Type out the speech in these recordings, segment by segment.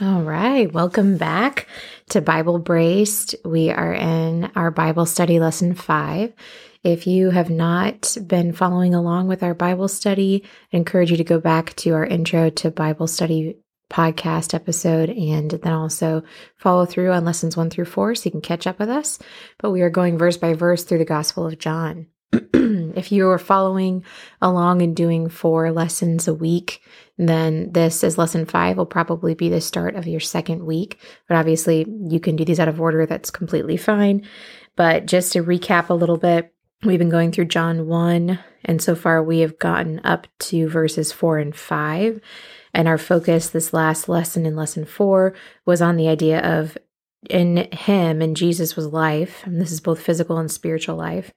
All right, welcome back to Bible Braced. We are in our Bible study lesson five. If you have not been following along with our Bible study, I encourage you to go back to our intro to Bible study podcast episode and then also follow through on lessons one through four so you can catch up with us. But we are going verse by verse through the Gospel of John. if you are following along and doing four lessons a week, then this is lesson five will probably be the start of your second week. But obviously, you can do these out of order. That's completely fine. But just to recap a little bit, we've been going through John 1, and so far we have gotten up to verses 4 and 5. And our focus this last lesson in lesson 4 was on the idea of in him and Jesus was life, and this is both physical and spiritual life.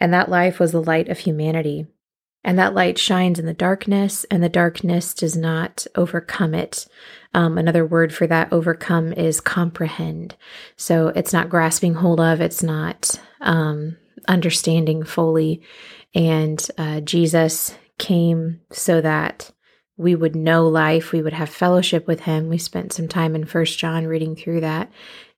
And that life was the light of humanity. And that light shines in the darkness, and the darkness does not overcome it. Um, another word for that overcome is comprehend. So it's not grasping hold of, it's not um, understanding fully. And uh, Jesus came so that we would know life, we would have fellowship with him. We spent some time in First John reading through that.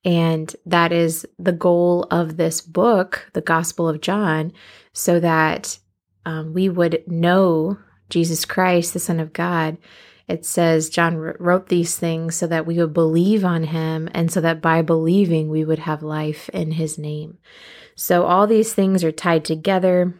And that is the goal of this book, the Gospel of John, so that um, we would know Jesus Christ, the Son of God. It says John wrote these things so that we would believe on him and so that by believing we would have life in his name. So all these things are tied together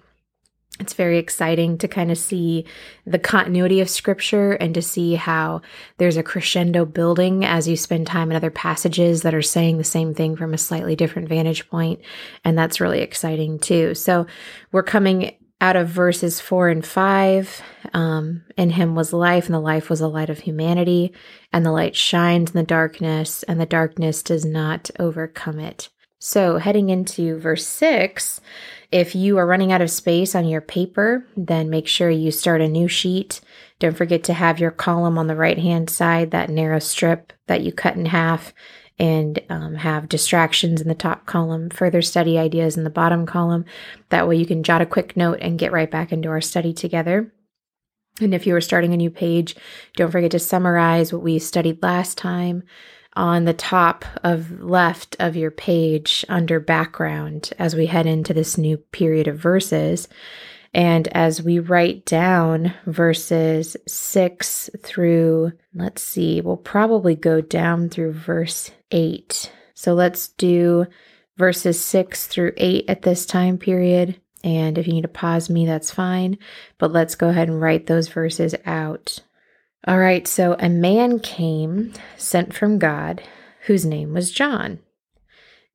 it's very exciting to kind of see the continuity of scripture and to see how there's a crescendo building as you spend time in other passages that are saying the same thing from a slightly different vantage point. And that's really exciting too. So we're coming out of verses four and five. Um, in him was life, and the life was the light of humanity, and the light shines in the darkness, and the darkness does not overcome it. So, heading into verse six, if you are running out of space on your paper, then make sure you start a new sheet. Don't forget to have your column on the right hand side, that narrow strip that you cut in half, and um, have distractions in the top column, further study ideas in the bottom column. That way you can jot a quick note and get right back into our study together. And if you are starting a new page, don't forget to summarize what we studied last time on the top of left of your page under background as we head into this new period of verses. And as we write down verses six through, let's see, we'll probably go down through verse eight. So let's do verses six through eight at this time period. And if you need to pause me, that's fine. But let's go ahead and write those verses out. All right, so a man came sent from God whose name was John.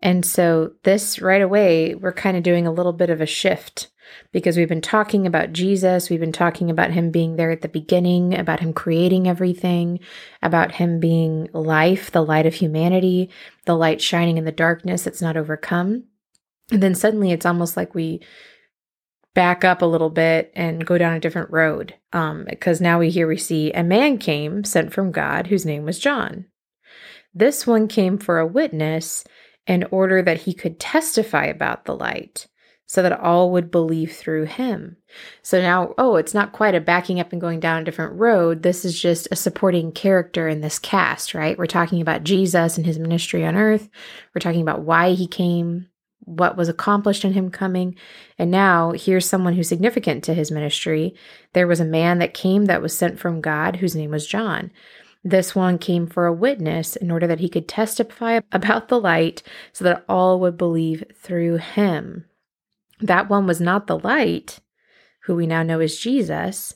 And so, this right away, we're kind of doing a little bit of a shift because we've been talking about Jesus. We've been talking about him being there at the beginning, about him creating everything, about him being life, the light of humanity, the light shining in the darkness that's not overcome. And then suddenly it's almost like we back up a little bit and go down a different road. Um, because now we here we see a man came sent from God whose name was John. This one came for a witness in order that he could testify about the light so that all would believe through him. So now, oh, it's not quite a backing up and going down a different road. This is just a supporting character in this cast, right? We're talking about Jesus and his ministry on earth. We're talking about why he came, what was accomplished in him coming. And now here's someone who's significant to his ministry. There was a man that came that was sent from God whose name was John. This one came for a witness in order that he could testify about the light so that all would believe through him. That one was not the light, who we now know as Jesus,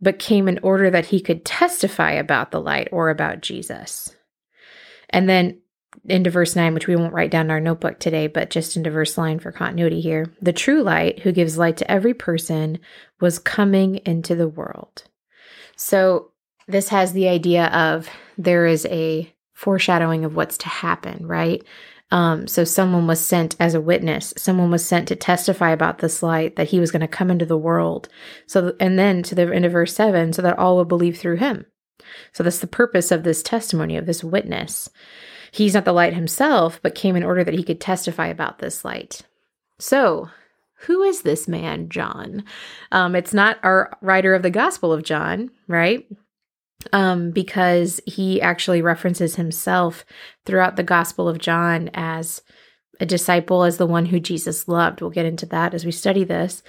but came in order that he could testify about the light or about Jesus. And then into verse 9, which we won't write down in our notebook today, but just into verse 9 for continuity here. The true light, who gives light to every person, was coming into the world. So this has the idea of there is a foreshadowing of what's to happen, right? Um, so someone was sent as a witness. Someone was sent to testify about this light that he was going to come into the world. So, and then to the end of verse seven, so that all would believe through him. So that's the purpose of this testimony of this witness. He's not the light himself, but came in order that he could testify about this light. So, who is this man, John? Um, it's not our writer of the Gospel of John, right? um, because he actually references himself throughout the Gospel of John as a disciple, as the one who Jesus loved. We'll get into that as we study this.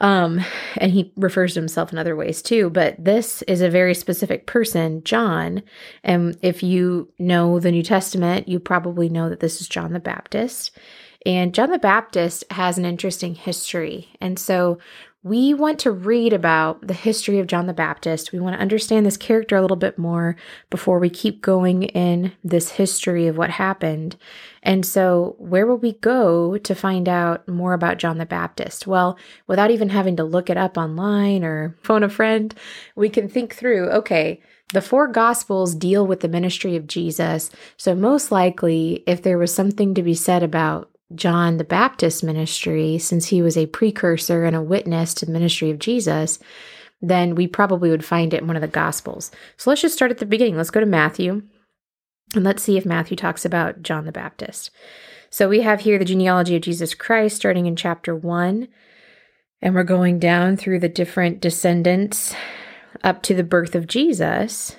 Um, and he refers to himself in other ways too, but this is a very specific person, John. And if you know the New Testament, you probably know that this is John the Baptist. And John the Baptist has an interesting history. And so we want to read about the history of John the Baptist. We want to understand this character a little bit more before we keep going in this history of what happened. And so, where will we go to find out more about John the Baptist? Well, without even having to look it up online or phone a friend, we can think through okay, the four gospels deal with the ministry of Jesus. So, most likely, if there was something to be said about John the Baptist ministry, since he was a precursor and a witness to the ministry of Jesus, then we probably would find it in one of the Gospels. So let's just start at the beginning. Let's go to Matthew and let's see if Matthew talks about John the Baptist. So we have here the genealogy of Jesus Christ starting in chapter 1, and we're going down through the different descendants up to the birth of Jesus.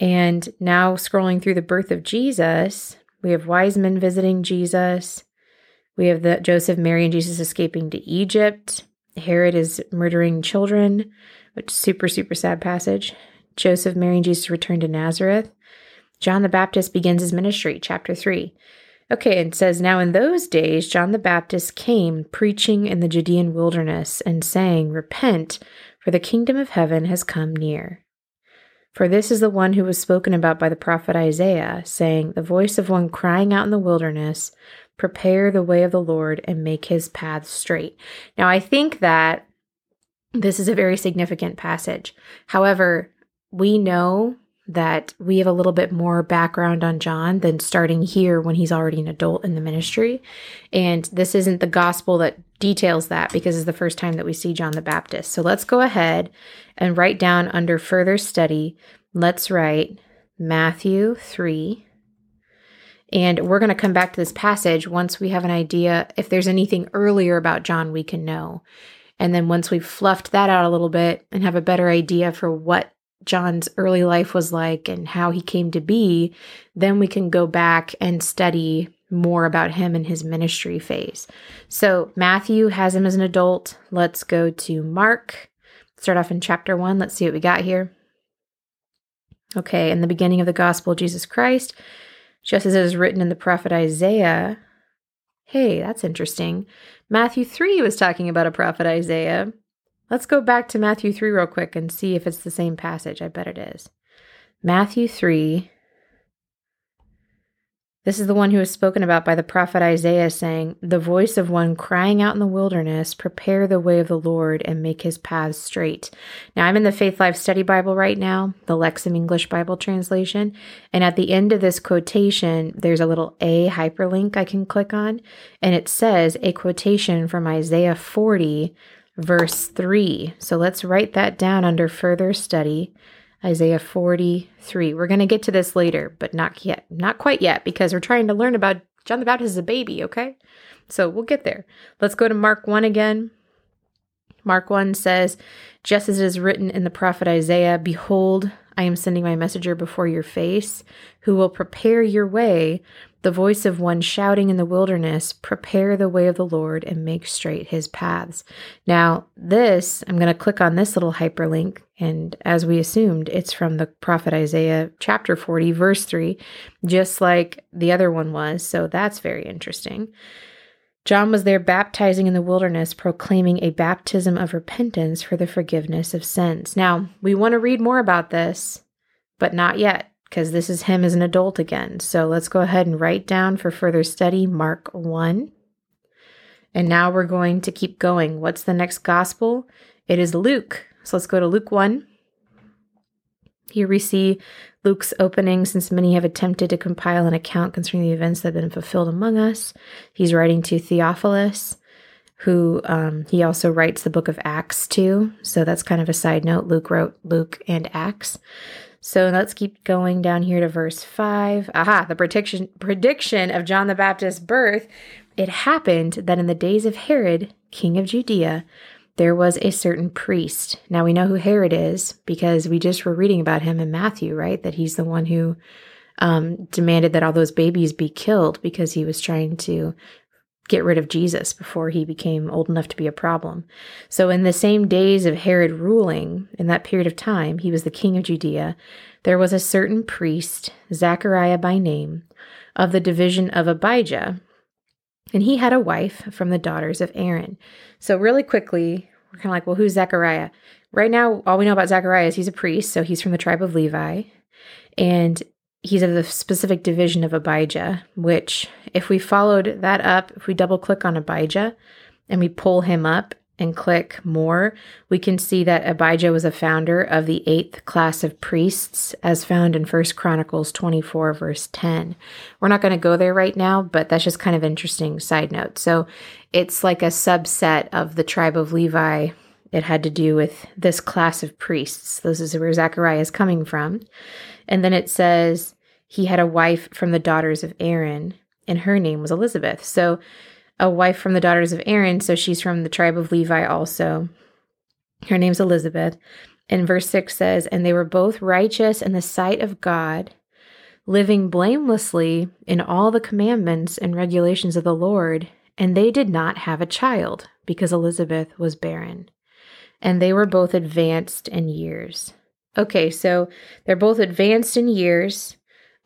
And now scrolling through the birth of Jesus, we have wise men visiting Jesus. We have the Joseph, Mary, and Jesus escaping to Egypt. Herod is murdering children, which super, super sad passage. Joseph, Mary, and Jesus return to Nazareth. John the Baptist begins his ministry, chapter 3. Okay, and says, Now in those days, John the Baptist came preaching in the Judean wilderness and saying, Repent, for the kingdom of heaven has come near. For this is the one who was spoken about by the prophet Isaiah, saying, The voice of one crying out in the wilderness, Prepare the way of the Lord and make his paths straight. Now, I think that this is a very significant passage. However, we know that we have a little bit more background on John than starting here when he's already an adult in the ministry. And this isn't the gospel that details that because it's the first time that we see John the Baptist. So let's go ahead and write down under further study, let's write Matthew 3. And we're going to come back to this passage once we have an idea if there's anything earlier about John we can know. And then once we've fluffed that out a little bit and have a better idea for what John's early life was like and how he came to be, then we can go back and study more about him and his ministry phase. So Matthew has him as an adult. Let's go to Mark. Start off in chapter 1. Let's see what we got here. Okay, in the beginning of the gospel of Jesus Christ, just as it is written in the prophet Isaiah. Hey, that's interesting. Matthew 3 was talking about a prophet Isaiah. Let's go back to Matthew 3 real quick and see if it's the same passage. I bet it is. Matthew 3. This is the one who was spoken about by the prophet Isaiah, saying, The voice of one crying out in the wilderness, Prepare the way of the Lord and make his paths straight. Now, I'm in the Faithlife Study Bible right now, the Lexham English Bible translation. And at the end of this quotation, there's a little A hyperlink I can click on. And it says a quotation from Isaiah 40, verse 3. So let's write that down under further study. Isaiah 43. We're going to get to this later, but not yet. Not quite yet because we're trying to learn about John the Baptist as a baby, okay? So we'll get there. Let's go to Mark 1 again. Mark 1 says, Just as it is written in the prophet Isaiah, Behold, I am sending my messenger before your face, who will prepare your way the voice of one shouting in the wilderness, Prepare the way of the Lord and make straight his paths. Now, this, I'm going to click on this little hyperlink, and as we assumed, it's from the prophet Isaiah chapter 40, verse 3, just like the other one was. So that's very interesting. John was there baptizing in the wilderness, proclaiming a baptism of repentance for the forgiveness of sins. Now, we want to read more about this, but not yet because this is him as an adult again. So let's go ahead and write down for further study Mark 1. And now we're going to keep going. What's the next gospel? It is Luke. So let's go to Luke 1. Here we see Luke's opening, since many have attempted to compile an account concerning the events that have been fulfilled among us. He's writing to Theophilus, who um, he also writes the book of Acts to. So that's kind of a side note. Luke wrote Luke and Acts. So let's keep going down here to verse 5. Aha, the prediction prediction of John the Baptist's birth. It happened that in the days of Herod, king of Judea, there was a certain priest. Now we know who Herod is because we just were reading about him in Matthew, right? That he's the one who um, demanded that all those babies be killed because he was trying to get rid of Jesus before he became old enough to be a problem. So, in the same days of Herod ruling, in that period of time, he was the king of Judea, there was a certain priest, Zechariah by name, of the division of Abijah, and he had a wife from the daughters of Aaron. So, really quickly, we're kind of like, well, who's Zechariah? Right now, all we know about Zechariah is he's a priest, so he's from the tribe of Levi. And he's of the specific division of Abijah, which, if we followed that up, if we double click on Abijah and we pull him up and click more, we can see that Abijah was a founder of the eighth class of priests, as found in First Chronicles 24, verse 10. We're not going to go there right now, but that's just kind of interesting side note. So it's like a subset of the tribe of Levi. It had to do with this class of priests. This is where Zechariah is coming from. And then it says he had a wife from the daughters of Aaron, and her name was Elizabeth. So, a wife from the daughters of Aaron, so she's from the tribe of Levi also. Her name's Elizabeth. And verse 6 says, And they were both righteous in the sight of God, living blamelessly in all the commandments and regulations of the Lord. And they did not have a child, because Elizabeth was barren. And they were both advanced in years. Okay, so they're both advanced in years.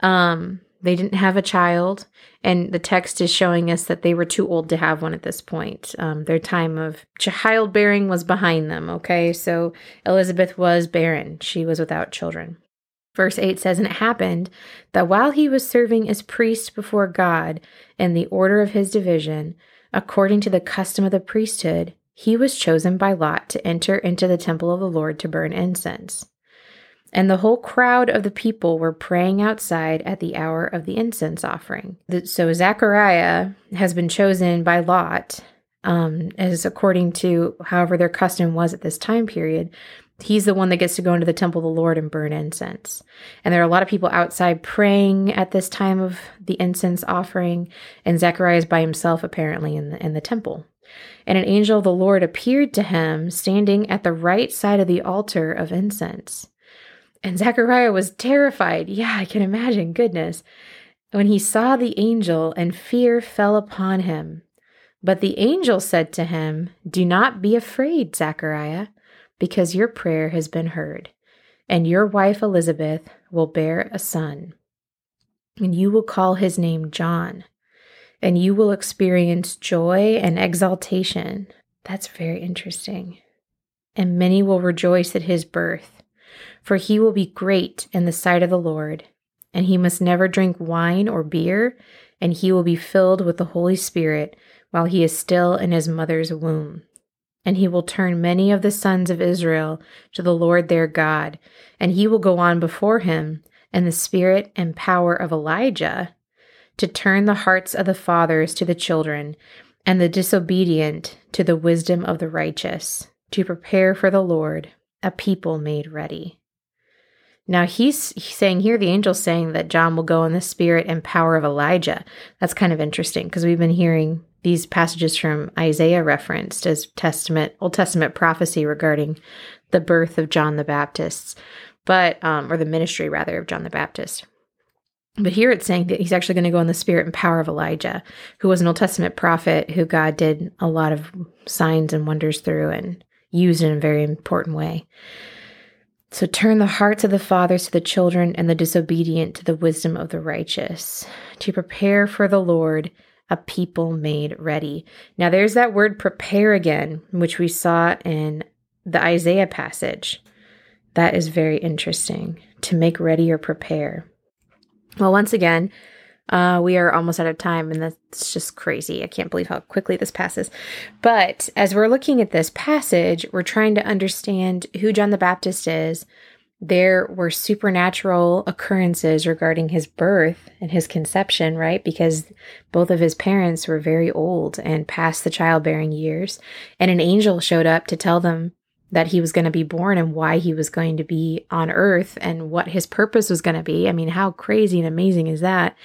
Um, they didn't have a child, and the text is showing us that they were too old to have one at this point. Um, their time of childbearing was behind them. Okay, so Elizabeth was barren, she was without children. Verse 8 says, And it happened that while he was serving as priest before God in the order of his division, according to the custom of the priesthood, he was chosen by Lot to enter into the temple of the Lord to burn incense. And the whole crowd of the people were praying outside at the hour of the incense offering. So Zechariah has been chosen by Lot, um, as according to however their custom was at this time period. He's the one that gets to go into the temple of the Lord and burn incense. And there are a lot of people outside praying at this time of the incense offering, and Zechariah is by himself apparently in the, in the temple. And an angel of the Lord appeared to him standing at the right side of the altar of incense. And Zechariah was terrified. Yeah, I can imagine. Goodness. When he saw the angel, and fear fell upon him. But the angel said to him, Do not be afraid, Zechariah, because your prayer has been heard, and your wife Elizabeth will bear a son. And you will call his name John, and you will experience joy and exaltation. That's very interesting. And many will rejoice at his birth for he will be great in the sight of the Lord, and he must never drink wine or beer, and he will be filled with the Holy Spirit while he is still in his mother's womb. And he will turn many of the sons of Israel to the Lord their God, and he will go on before him in the spirit and power of Elijah to turn the hearts of the fathers to the children, and the disobedient to the wisdom of the righteous, to prepare for the Lord a people made ready. Now he's, saying here, the angel's saying that John will go in the spirit and power of Elijah. That's kind of interesting because we've been hearing these passages from Isaiah referenced as Testament, Old Testament prophecy regarding the birth of John the Baptist, but, um, or the ministry rather of John the Baptist. But here it's saying that he's actually going to go in the spirit and power of Elijah, who was an Old Testament prophet who God did a lot of signs and wonders through and used in a very important way. So turn the hearts of the fathers to the children and the disobedient to the wisdom of the righteous, to prepare for the Lord a people made ready. Now there's that word prepare again, which we saw in the Isaiah passage. That is very interesting to make ready or prepare. Well, once again, uh, we are almost out of time, and that's just crazy. I can't believe how quickly this passes. But as we're looking at this passage, we're trying to understand who John the Baptist is. There were supernatural occurrences regarding his birth and his conception, right? Because both of his parents were very old and past the childbearing years. And an angel showed up to tell them that he was going to be born and why he was going to be on earth and what his purpose was going to be. I mean, how crazy and amazing is that?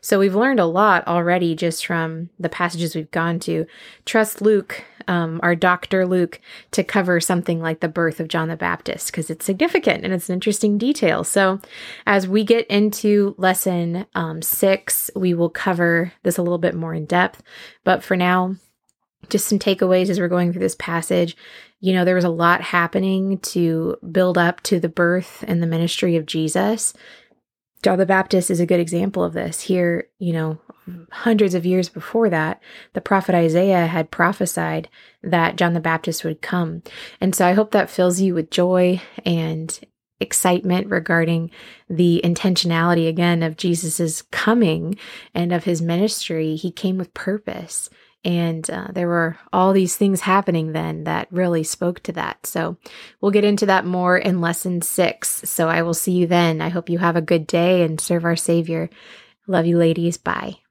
So we've learned a lot already just from the passages we've gone to. Trust Luke, um, our Dr. Luke, to cover something like the birth of John the Baptist because it's significant and it's an interesting detail. So as we get into lesson um, six, we will cover this a little bit more in depth. But for now, just some takeaways as we're going through this passage. You know, there was a lot happening to build up to the birth and the ministry of Jesus. John the Baptist is a good example of this. Here, you know, hundreds of years before that, the prophet Isaiah had prophesied that John the Baptist would come. And so I hope that fills you with joy and excitement regarding the intentionality again of Jesus's coming and of his ministry. He came with purpose. And uh, there were all these things happening then that really spoke to that. So we'll get into that more in lesson six. So I will see you then. I hope you have a good day and serve our Savior. Love you, ladies. Bye.